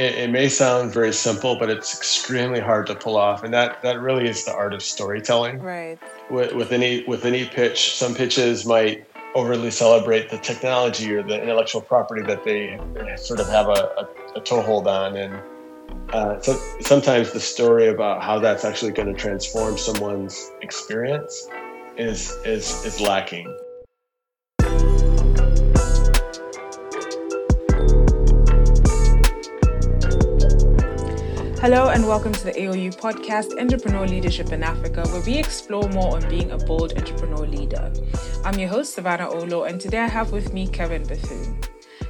it, it, may sound very simple, but it's extremely hard to pull off, and that that really is the art of storytelling. Right. With, with any with any pitch, some pitches might overly celebrate the technology or the intellectual property that they sort of have a, a, a toehold on, and uh, so sometimes the story about how that's actually going to transform someone's experience is is is lacking. Hello and welcome to the ALU podcast, Entrepreneur Leadership in Africa, where we explore more on being a bold entrepreneur leader. I'm your host, Savannah Olo, and today I have with me Kevin Bethune.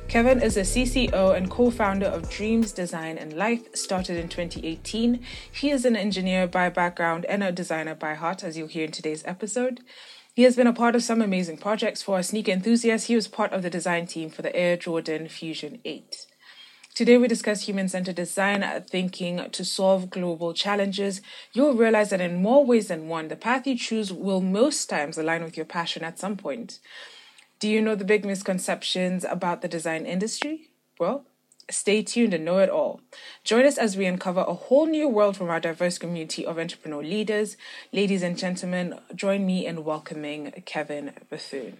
Kevin is a CCO and co founder of Dreams Design and Life, started in 2018. He is an engineer by background and a designer by heart, as you'll hear in today's episode. He has been a part of some amazing projects for our sneaker enthusiasts. He was part of the design team for the Air Jordan Fusion 8. Today, we discuss human centered design thinking to solve global challenges. You'll realize that in more ways than one, the path you choose will most times align with your passion at some point. Do you know the big misconceptions about the design industry? Well, stay tuned and know it all. Join us as we uncover a whole new world from our diverse community of entrepreneur leaders. Ladies and gentlemen, join me in welcoming Kevin Bethune.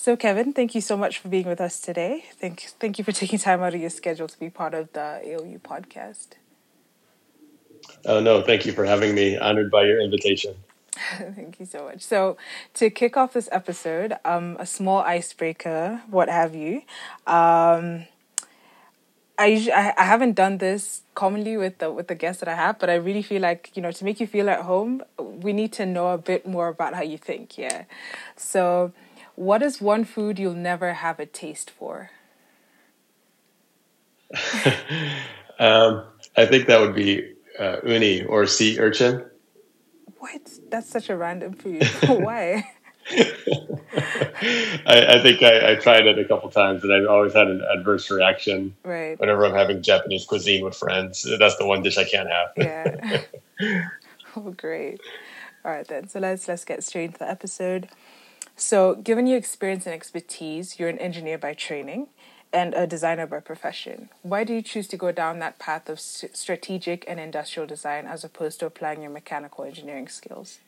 So, Kevin, thank you so much for being with us today. Thank, thank you for taking time out of your schedule to be part of the ALU podcast. Oh, no, thank you for having me. Honored by your invitation. thank you so much. So, to kick off this episode, um, a small icebreaker, what have you. Um, I, usually, I I haven't done this commonly with the with the guests that I have, but I really feel like you know to make you feel at home, we need to know a bit more about how you think. Yeah, so what is one food you'll never have a taste for? um, I think that would be uh, uni or sea urchin. What? That's such a random food. Why? I, I, think I, I, tried it a couple times and I've always had an adverse reaction. Right. Whenever I'm having Japanese cuisine with friends, that's the one dish I can't have. yeah. oh, great. All right then. So let's let's get straight into the episode. So, given your experience and expertise, you're an engineer by training and a designer by profession. Why do you choose to go down that path of strategic and industrial design as opposed to applying your mechanical engineering skills?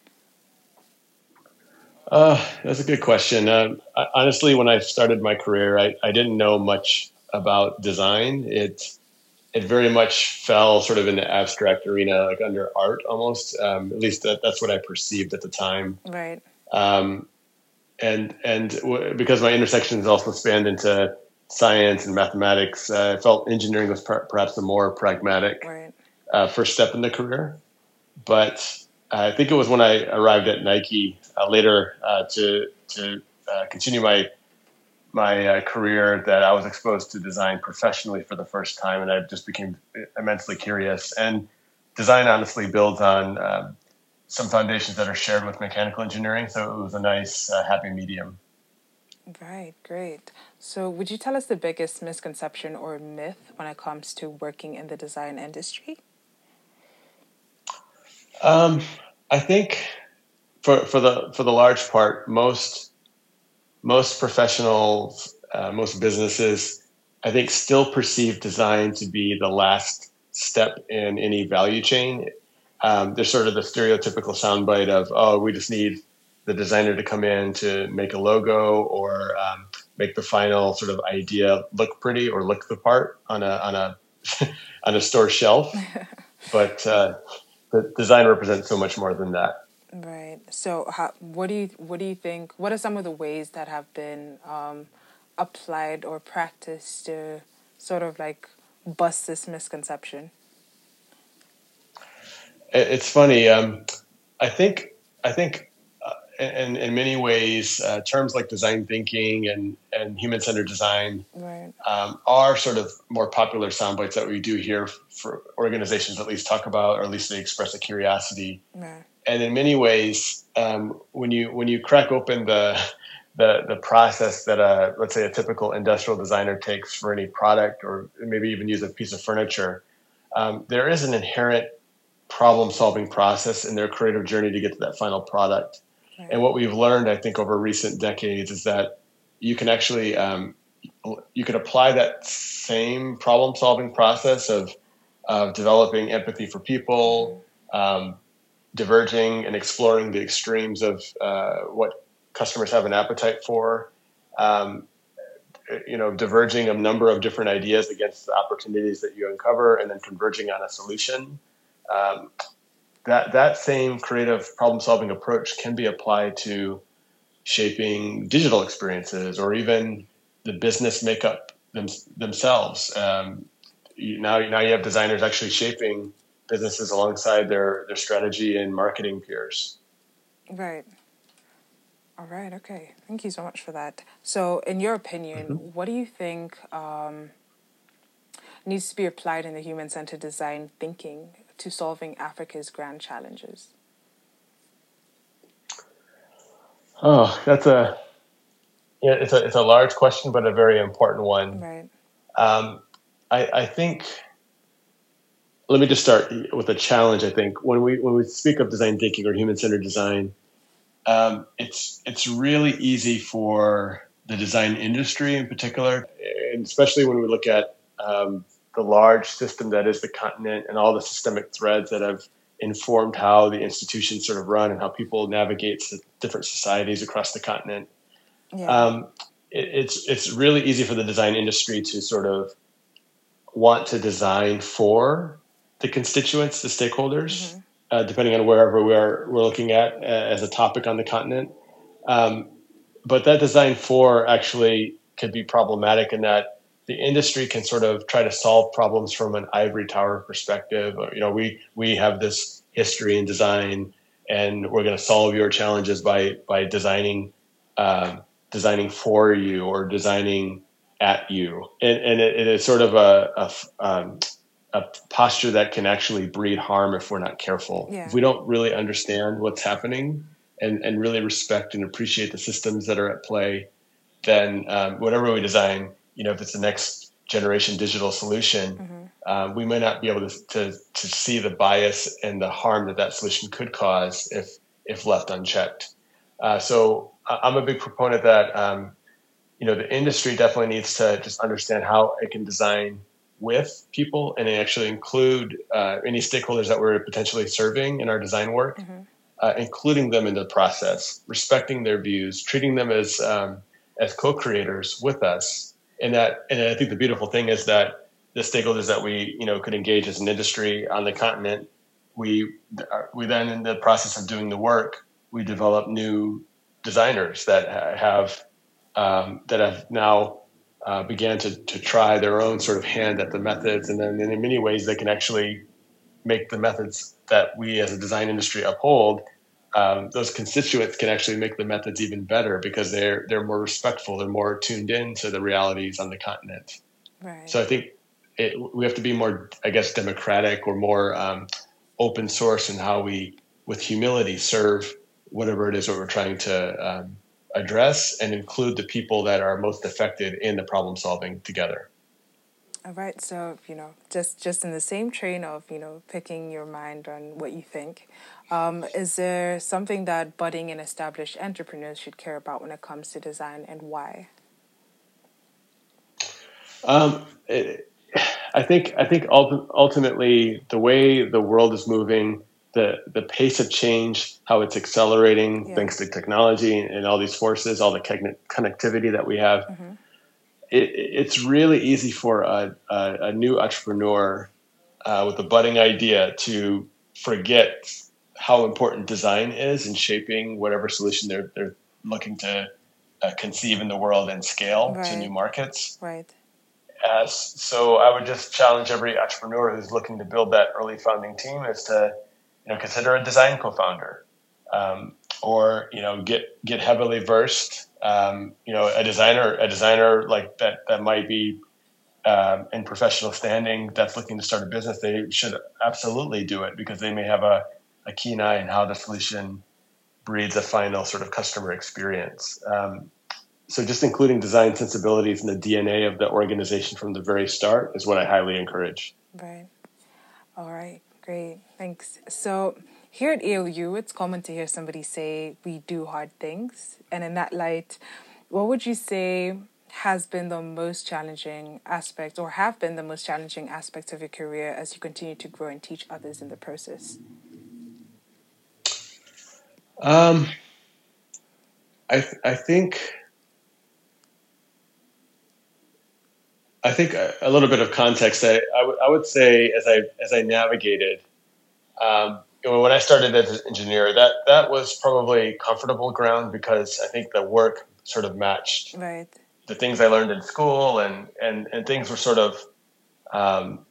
Uh, that's a good question. Uh, I, honestly, when I started my career, I, I didn't know much about design. It it very much fell sort of in the abstract arena, like under art almost. Um, at least that, that's what I perceived at the time. Right. Um, and and w- because my intersections also spanned into science and mathematics, uh, I felt engineering was per- perhaps the more pragmatic right. uh, first step in the career. But I think it was when I arrived at Nike uh, later uh, to to uh, continue my my uh, career that I was exposed to design professionally for the first time, and I just became immensely curious. And design honestly builds on some foundations that are shared with mechanical engineering. So it was a nice, uh, happy medium. Right, great. So, would you tell us the biggest misconception or myth when it comes to working in the design industry? Um, I think for for the for the large part, most most professionals, uh, most businesses, I think, still perceive design to be the last step in any value chain um, there's sort of the stereotypical soundbite of, oh, we just need the designer to come in to make a logo or um, make the final sort of idea look pretty or look the part on a on a on a store shelf. but uh, the design represents so much more than that. Right. So, how, what do you what do you think? What are some of the ways that have been um, applied or practiced to sort of like bust this misconception? It's funny. Um, I think I think uh, in in many ways uh, terms like design thinking and and human centered design right. um, are sort of more popular sound bites that we do hear for organizations at least talk about or at least they express a curiosity. Right. And in many ways, um, when you when you crack open the the the process that a let's say a typical industrial designer takes for any product or maybe even use a piece of furniture, um, there is an inherent problem solving process in their creative journey to get to that final product. Right. And what we've learned, I think, over recent decades is that you can actually um, you could apply that same problem solving process of of developing empathy for people, um, diverging and exploring the extremes of uh, what customers have an appetite for. Um, you know, diverging a number of different ideas against the opportunities that you uncover, and then converging on a solution. Um, that that same creative problem-solving approach can be applied to shaping digital experiences or even the business makeup them, themselves. Um, you, now, now you have designers actually shaping businesses alongside their their strategy and marketing peers. Right. All right. Okay. Thank you so much for that. So, in your opinion, mm-hmm. what do you think um, needs to be applied in the human centered design thinking to solving Africa's grand challenges? Oh, that's a yeah, it's a it's a large question, but a very important one. Right. Um, I, I think. Let me just start with a challenge. I think when we when we speak of design thinking or human centered design, um, it's it's really easy for the design industry in particular, and especially when we look at um, the large system that is the continent and all the systemic threads that have informed how the institutions sort of run and how people navigate different societies across the continent. Yeah. Um, it, it's it's really easy for the design industry to sort of want to design for the constituents, the stakeholders, mm-hmm. uh, depending on wherever we're we're looking at uh, as a topic on the continent. Um, but that design for actually could be problematic in that the industry can sort of try to solve problems from an ivory tower perspective. You know, we we have this history in design, and we're going to solve your challenges by by designing um, designing for you or designing at you, and, and it, it is sort of a a, um, a, posture that can actually breed harm if we're not careful. Yeah. If we don't really understand what's happening and and really respect and appreciate the systems that are at play, then um, whatever we design you know, if it's the next generation digital solution, mm-hmm. um, we may not be able to, to, to see the bias and the harm that that solution could cause if if left unchecked. Uh, so I'm a big proponent that um, you know the industry definitely needs to just understand how it can design with people and actually include uh, any stakeholders that we're potentially serving in our design work, mm-hmm. uh, including them in the process, respecting their views, treating them as um, as co-creators with us, and that and I think the beautiful thing is that the stakeholders that we you know could engage as an industry on the continent, we we then in the process of doing the work, we develop new designers that have um, that have now uh, began to to try their own sort of hand at the methods, and then in many ways they can actually make the methods that we as a design industry uphold um, those constituents can actually make the methods even better because they're they're more respectful, they're more tuned in to the realities on the continent. Right. So I think it, we have to be more, I guess, democratic or more um, open source in how we, with humility, serve whatever it is that we're trying to um, address and include the people that are most affected in the problem solving together. All right. So, you know, just just in the same train of, you know, picking your mind on what you think, um, is there something that budding and established entrepreneurs should care about when it comes to design and why? Um, it, I think I think ultimately the way the world is moving, the the pace of change, how it's accelerating yeah. thanks to technology and all these forces, all the connectivity that we have. Mm-hmm it, it's really easy for a, a, a new entrepreneur uh, with a budding idea to forget how important design is in shaping whatever solution they're, they're looking to uh, conceive in the world and scale right. to new markets. Right. Uh, so I would just challenge every entrepreneur who's looking to build that early founding team is to, you know, consider a design co-founder, um, or you know, get get heavily versed um, you know, a designer, a designer like that that might be um, in professional standing that's looking to start a business, they should absolutely do it because they may have a, a keen eye in how the solution breeds a final sort of customer experience. Um, so just including design sensibilities in the DNA of the organization from the very start is what I highly encourage. Right. All right. Great. Thanks. So here at ALU, it's common to hear somebody say, we do hard things. And in that light, what would you say has been the most challenging aspect, or have been the most challenging aspects of your career as you continue to grow and teach others in the process? Um, I th- I think I think a, a, little bit of context. I, I, w- I would say as I as I navigated, um, when I started as an engineer, that that was probably comfortable ground because I think the work sort of matched right. the things I learned in school, and and and things were sort of um,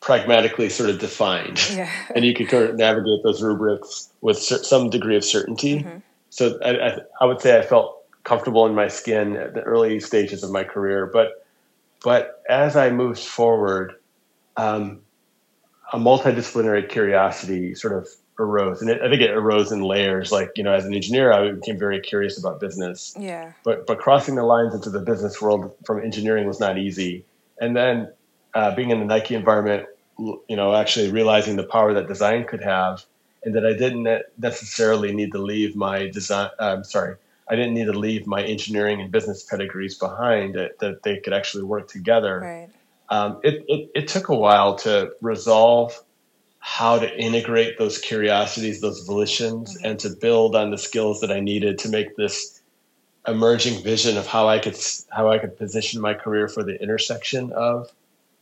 pragmatically sort of defined, yeah. and you could of navigate those rubrics with some degree of certainty. Mm-hmm. So I, I, I would say I felt comfortable in my skin at the early stages of my career, but but as I moved forward, um, a multidisciplinary curiosity sort of arose, and it, I think it arose in layers. Like you know, as an engineer, I became very curious about business. Yeah. But but crossing the lines into the business world from engineering was not easy. And then uh, being in the Nike environment, you know, actually realizing the power that design could have, and that I didn't necessarily need to leave my design. I'm uh, sorry, I didn't need to leave my engineering and business pedigrees behind. That, that they could actually work together. Right. Um, it, it, it took a while to resolve how to integrate those curiosities, those volitions, mm-hmm. and to build on the skills that I needed to make this emerging vision of how I could how I could position my career for the intersection of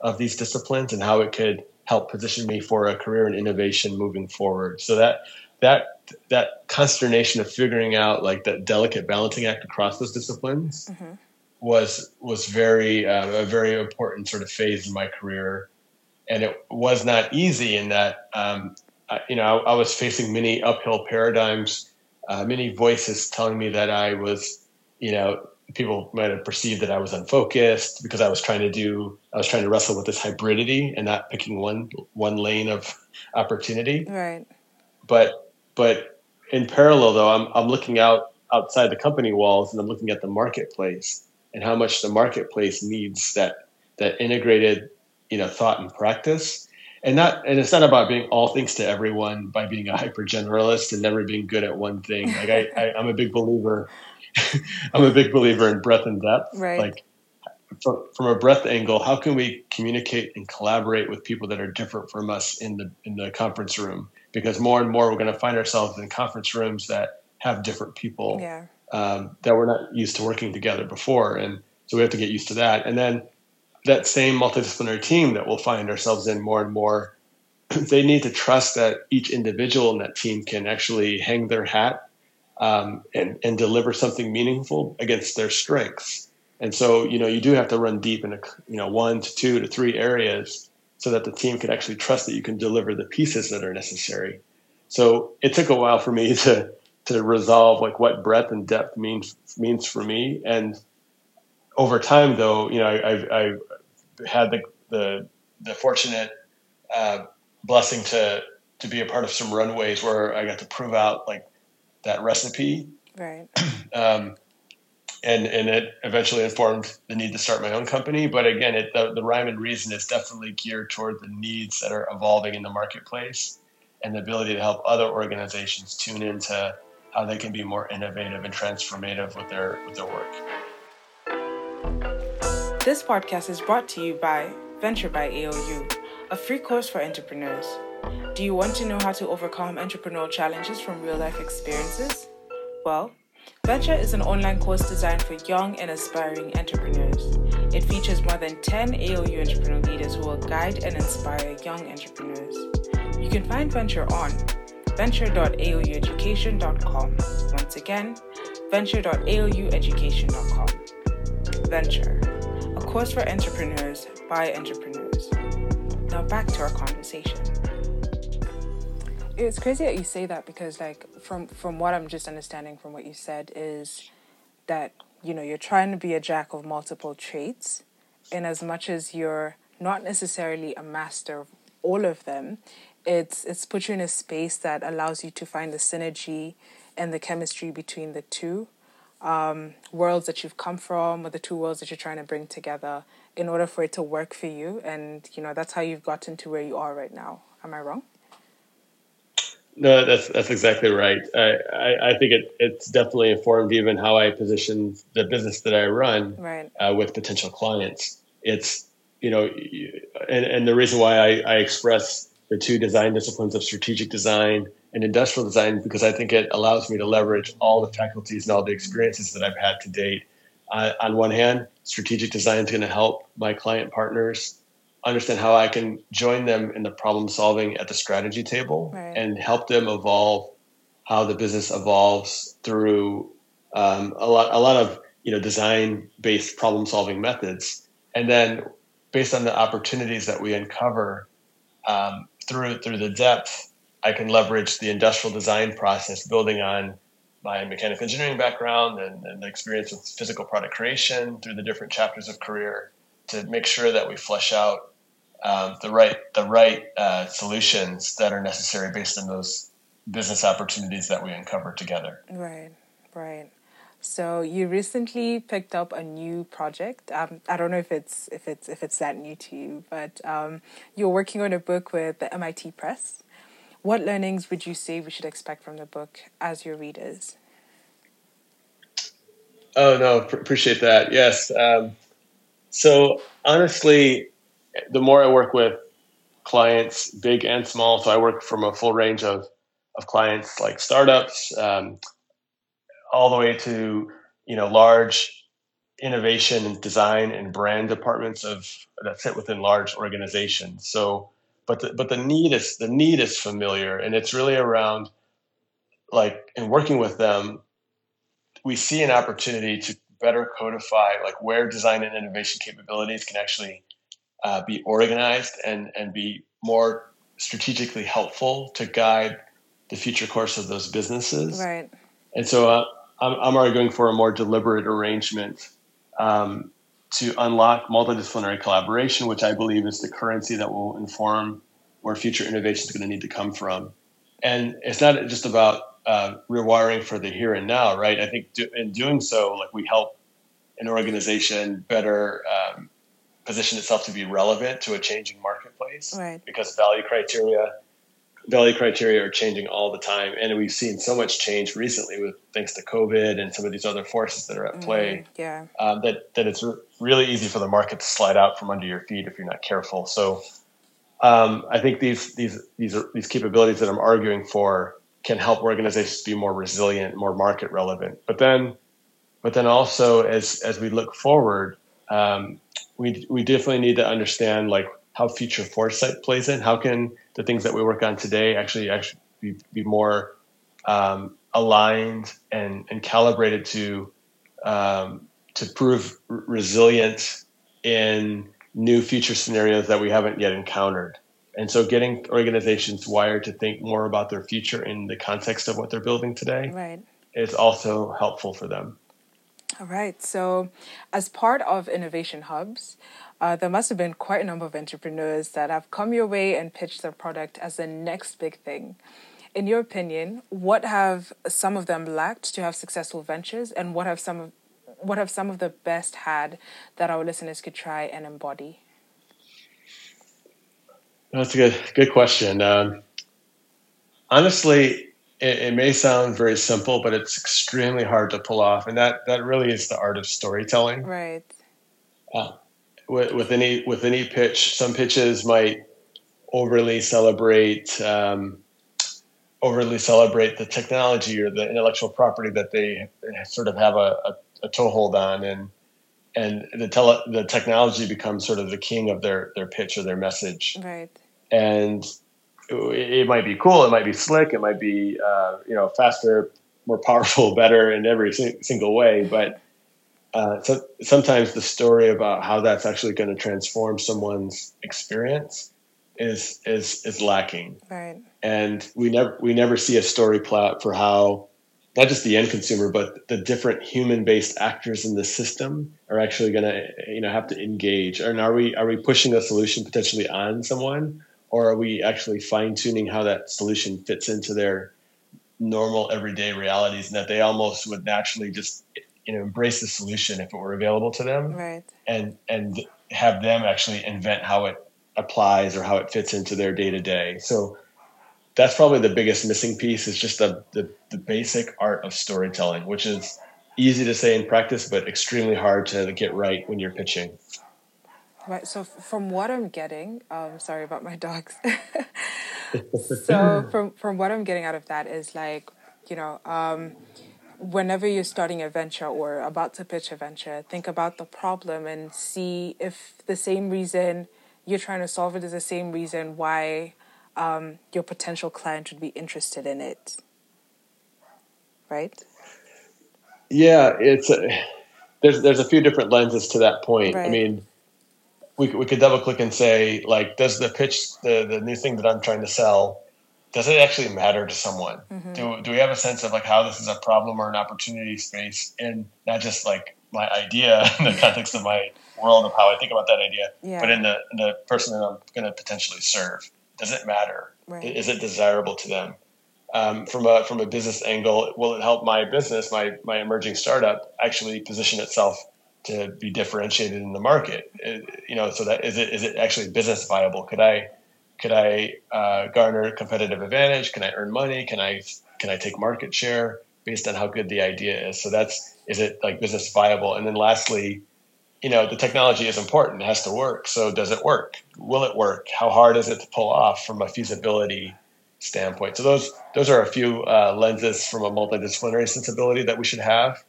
of these disciplines and how it could help position me for a career in innovation moving forward. So that that that consternation of figuring out like that delicate balancing act across those disciplines mm-hmm. was was very uh, a very important sort of phase in my career, and it was not easy in that um, I, you know I, I, was facing many uphill paradigms, uh, many voices telling me that I was you know people might have perceived that I was unfocused because I was trying to do I was trying to wrestle with this hybridity and not picking one one lane of opportunity. Right. But but in parallel, though, I'm, I'm looking out outside the company walls and I'm looking at the marketplace and how much the marketplace needs that that integrated, you know, thought and practice. And not and it's not about being all things to everyone by being a hyper generalist and never being good at one thing. Like I, I I'm a big believer. I'm a big believer in breadth and depth. Right. Like from, from a breadth angle, how can we communicate and collaborate with people that are different from us in the in the conference room? because more and more we're going to find ourselves in conference rooms that have different people yeah. um, that we're not used to working together before. And so we have to get used to that. And then that same multidisciplinary team that we'll find ourselves in more and more, they need to trust that each individual in that team can actually hang their hat um, and, and deliver something meaningful against their strengths. And so, you know, you do have to run deep in a, you know, one to two to three areas so that the team can actually trust that you can deliver the pieces that are necessary. So it took a while for me to to resolve like what breadth and depth means means for me. And over time, though, you know, I, I've, I've had the the, the fortunate uh, blessing to to be a part of some runways where I got to prove out like that recipe. Right. um, and and it eventually informed the need to start my own company. But again, it, the, the rhyme and reason is definitely geared toward the needs that are evolving in the marketplace and the ability to help other organizations tune into how they can be more innovative and transformative with their with their work. This podcast is brought to you by Venture by ALU, a free course for entrepreneurs. Do you want to know how to overcome entrepreneurial challenges from real life experiences? Well, Venture is an online course designed for young and aspiring entrepreneurs. It features more than 10 ALU entrepreneur leaders who will guide and inspire young entrepreneurs. You can find Venture on venture.alueducation.com. Once again, venture.alueducation.com. Venture, course for entrepreneurs by entrepreneurs. Now back to our conversation. It's crazy that you say that because like from from what I'm just understanding from what you said is that you know you're trying to be a jack of multiple traits in as much as you're not necessarily a master of all of them. It's it's put you in a space that allows you to find the synergy and the chemistry between the two um, worlds that you've come from or the two worlds that you're trying to bring together in order for it to work for you and you know that's how you've gotten to where you are right now am i wrong No, that's that's exactly right. I, I, I, think it, it's definitely informed even how I position the business that I run right. uh, with potential clients. It's you know, and, and the reason why I, I express the two design disciplines of strategic design and industrial design because I think it allows me to leverage all the faculties and all the experiences that I've had to date. Uh, on one hand, strategic design is going to help my client partners understand how I can join them in the problem solving at the strategy table right. and help them evolve how the business evolves through um, a lot a lot of you know design based problem solving methods, and then based on the opportunities that we uncover um, through through the depth, I can leverage the industrial design process, building on my mechanical engineering background and, and experience with physical product creation through the different chapters of career to make sure that we flesh out um, the right the right uh, solutions that are necessary based on those business opportunities that we uncover together. Right, right. So you recently picked up a new project. Um, I don't know if it's if it's if it's that new to you, but um, you're working on a book with the MIT Press. What learnings would you say we should expect from the book as your readers? Oh no, pr- appreciate that. Yes. Um, so honestly, the more I work with clients, big and small, so I work from a full range of of clients like startups, um, all the way to you know large innovation and design and brand departments of that sit within large organizations. So, but the, but the need is the need is familiar, and it's really around like in working with them, we see an opportunity to better codify like where design and innovation capabilities can actually uh, be organized and and be more strategically helpful to guide the future course of those businesses. Right. And so uh, I'm, I'm arguing for a more deliberate arrangement um, to unlock multidisciplinary collaboration, which I believe is the currency that will inform where future innovation is going to need to come from. And it's not just about uh, rewiring for the here and now, right? I think do, in doing so, like we help an organization better um, position itself to be relevant to a changing marketplace, right? Because value criteria value criteria are changing all the time, and we've seen so much change recently with thanks to COVID and some of these other forces that are at play. Mm, yeah, um, that that it's really easy for the market to slide out from under your feet if you're not careful. So, um, I think these these these are, these capabilities that I'm arguing for can help organizations be more resilient, more market relevant. But then, but then also as as we look forward, um, we we definitely need to understand like how future foresight plays in. How can the things that we work on today actually actually be, be more um, aligned and, and calibrated to um, to prove r- resilient in new future scenarios that we haven't yet encountered. And so, getting organizations wired to think more about their future in the context of what they're building today right. is also helpful for them. All right. So, as part of Innovation Hubs, uh, there must have been quite a number of entrepreneurs that have come your way and pitched their product as the next big thing. In your opinion, what have some of them lacked to have successful ventures, and what have some of what have some of the best had that our listeners could try and embody? That's a good good question. Um, honestly, it, it, may sound very simple, but it's extremely hard to pull off, and that that really is the art of storytelling. Right. Uh, with, with any with any pitch, some pitches might overly celebrate um, overly celebrate the technology or the intellectual property that they sort of have a, a, a toehold on, and and the tele, the technology becomes sort of the king of their their pitch or their message. Right. And it might be cool, it might be slick, it might be uh, you know faster, more powerful, better in every single way. But uh, so sometimes the story about how that's actually going to transform someone's experience is is is lacking. Right. And we never we never see a story plot for how not just the end consumer, but the different human-based actors in the system are actually going to you know have to engage. And are we are we pushing a solution potentially on someone, or are we actually fine tuning how that solution fits into their normal everyday realities and that they almost would naturally just you know embrace the solution if it were available to them right and and have them actually invent how it applies or how it fits into their day to day so that's probably the biggest missing piece is just the, the, the basic art of storytelling, which is easy to say in practice, but extremely hard to get right when you're pitching. Right. So from what I'm getting, um, sorry about my dogs. so from from what I'm getting out of that is like, you know, um, whenever you're starting a venture or about to pitch a venture, think about the problem and see if the same reason you're trying to solve it is the same reason why um, your potential client would be interested in it. Right. Yeah, it's a, there's there's a few different lenses to that point. Right. I mean we, we could double click and say like does the pitch the, the new thing that i'm trying to sell does it actually matter to someone mm-hmm. do, do we have a sense of like how this is a problem or an opportunity space and not just like my idea in the context of my world of how i think about that idea yeah. but in the, in the person that i'm going to potentially serve does it matter right. is it desirable to them um, from a from a business angle will it help my business my my emerging startup actually position itself to be differentiated in the market. you know, so that is it is it actually business viable? Could I could I uh, garner competitive advantage? Can I earn money? Can I can I take market share based on how good the idea is? So that's is it like business viable? And then lastly, you know, the technology is important. It has to work. So does it work? Will it work? How hard is it to pull off from a feasibility standpoint? So those those are a few uh, lenses from a multidisciplinary sensibility that we should have.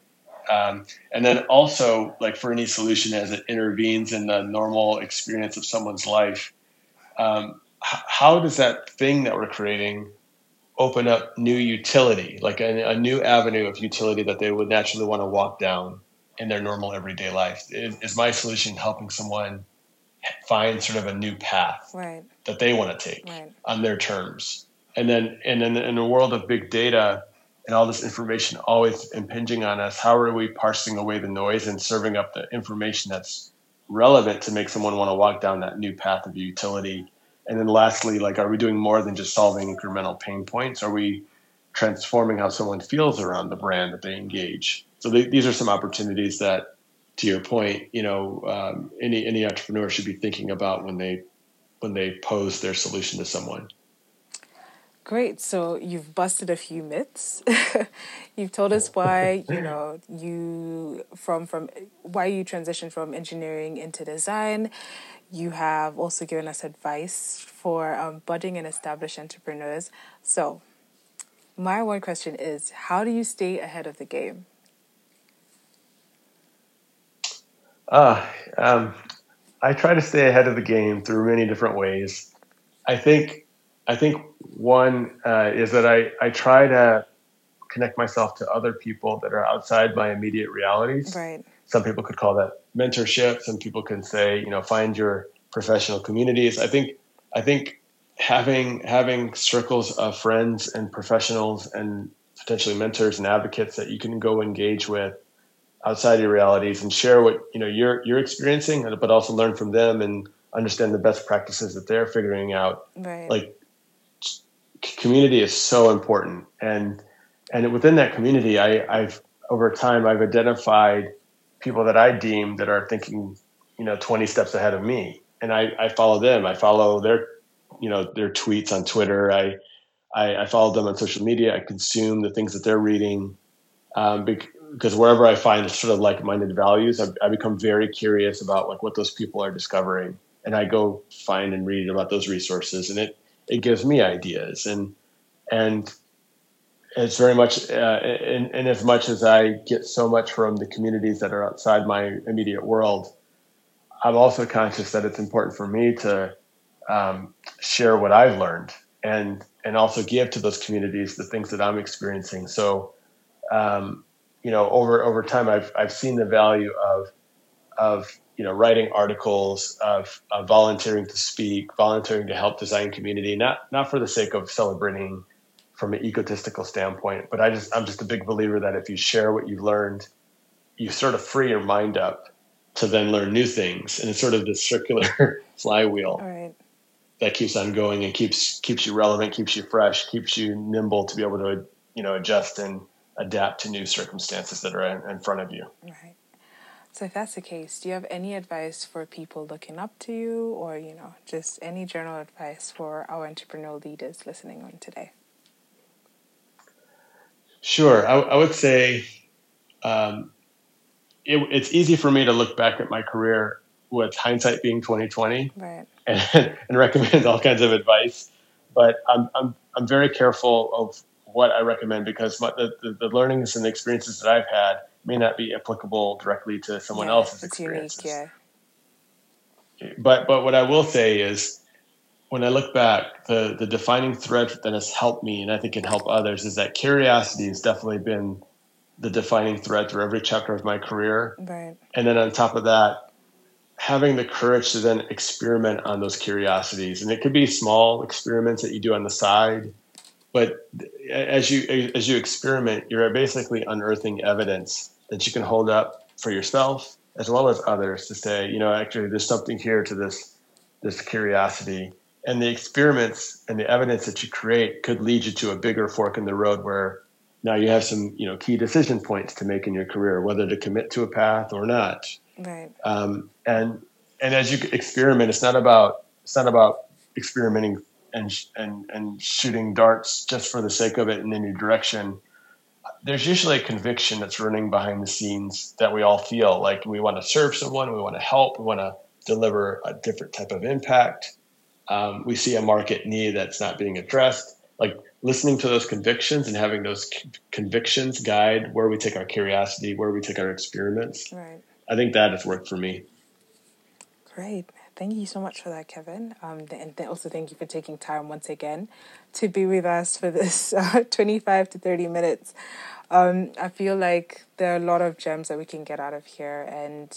Um, and then also, like for any solution as it intervenes in the normal experience of someone's life, um, how does that thing that we're creating open up new utility, like a, a, new avenue of utility that they would naturally want to walk down in their normal everyday life? Is, is my solution helping someone find sort of a new path right. that they want to take right. on their terms? And then, and then in a world of big data, and all this information always impinging on us, how are we parsing away the noise and serving up the information that's relevant to make someone want to walk down that new path of utility? And then lastly, like, are we doing more than just solving incremental pain points? Are we transforming how someone feels around the brand that they engage? So th- these are some opportunities that, to your point, you know, um, any any entrepreneur should be thinking about when they when they pose their solution to someone. Great. So you've busted a few myths. you've told us why, you know, you from from why you transitioned from engineering into design. You have also given us advice for um, budding and established entrepreneurs. So, my one question is how do you stay ahead of the game? Uh, um, I try to stay ahead of the game through many different ways. I think I think one uh, is that I, I try to connect myself to other people that are outside my immediate realities. Right. Some people could call that mentorship. Some people can say, you know, find your professional communities. I think I think having having circles of friends and professionals and potentially mentors and advocates that you can go engage with outside your realities and share what you know you're you're experiencing, but also learn from them and understand the best practices that they're figuring out. Right. Like community is so important and and within that community I, i've over time i've identified people that i deem that are thinking you know 20 steps ahead of me. And i, I follow them. I follow their you know their tweets on twitter. I i, I follow them on social media. I consume the things that they're reading. Um, because wherever i find sort of like-minded values I've, i become very curious about like what those people are discovering. And i go find and read about those resources. And it it gives me ideas. And and it's very much uh, in, in as much as I get so much from the communities that are outside my immediate world, I'm also conscious that it's important for me to um, share what I've learned and and also give to those communities the things that I'm experiencing. So, um, you know, over over time, I've I've seen the value of of you know, writing articles, of, of volunteering to speak, volunteering to help design community, not not for the sake of celebrating from an egotistical standpoint, but I just I'm just a big believer that if you share what you've learned, you sort of free your mind up to then learn new things, and it's sort of this circular flywheel right. that keeps on going and keeps keeps you relevant, keeps you fresh, keeps you nimble to be able to you know adjust and adapt to new circumstances that are in, in front of you. Right. So if that's the case, do you have any advice for people looking up to you or, you know, just any general advice for our entrepreneurial leaders listening on today? Sure. I, I would say um, it, it's easy for me to look back at my career with hindsight being 2020 right. and, and recommend all kinds of advice. But I'm, I'm, I'm very careful of what I recommend because my, the, the, the, learnings and the experiences that I've had may not be applicable directly to someone yeah, else's it's experiences. Unique, yeah. But but what I will say is when I look back, the the defining thread that has helped me and I think can help others is that curiosity has definitely been the defining thread through every chapter of my career. Right. And then on top of that, having the courage to then experiment on those curiosities. And it could be small experiments that you do on the side, but as you as you experiment, you're basically unearthing evidence that you can hold up for yourself as well as others to say, you know, actually there's something here to this this curiosity. And the experiments and the evidence that you create could lead you to a bigger fork in the road where now you have some you know key decision points to make in your career whether to commit to a path or not. Right. Um, and and as you experiment it's not about it's not about experimenting and and and shooting darts just for the sake of it in any direction. There's usually a conviction that's running behind the scenes that we all feel like we want to serve someone we want to help we want to deliver a different type of impact um, we see a market need that's not being addressed like listening to those convictions and having those convictions guide where we take our curiosity, where we take our experiments. Right. I think that has worked for me. Great. Thank you so much for that, Kevin. Um, and also thank you for taking time once again to be with us for this uh, 25 to 30 minutes. Um, I feel like there are a lot of gems that we can get out of here. And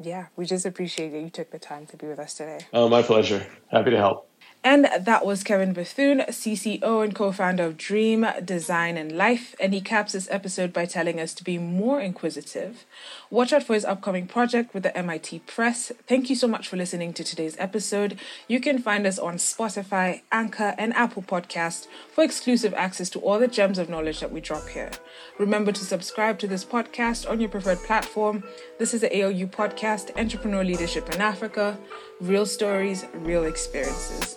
yeah, we just appreciate that you took the time to be with us today. Oh, my pleasure. Happy to help. And that was Kevin Bethune, CCO and co founder of Dream Design and Life. And he caps this episode by telling us to be more inquisitive. Watch out for his upcoming project with the MIT Press. Thank you so much for listening to today's episode. You can find us on Spotify, Anchor, and Apple Podcast for exclusive access to all the gems of knowledge that we drop here. Remember to subscribe to this podcast on your preferred platform. This is the ALU podcast, Entrepreneur Leadership in Africa. Real stories, real experiences.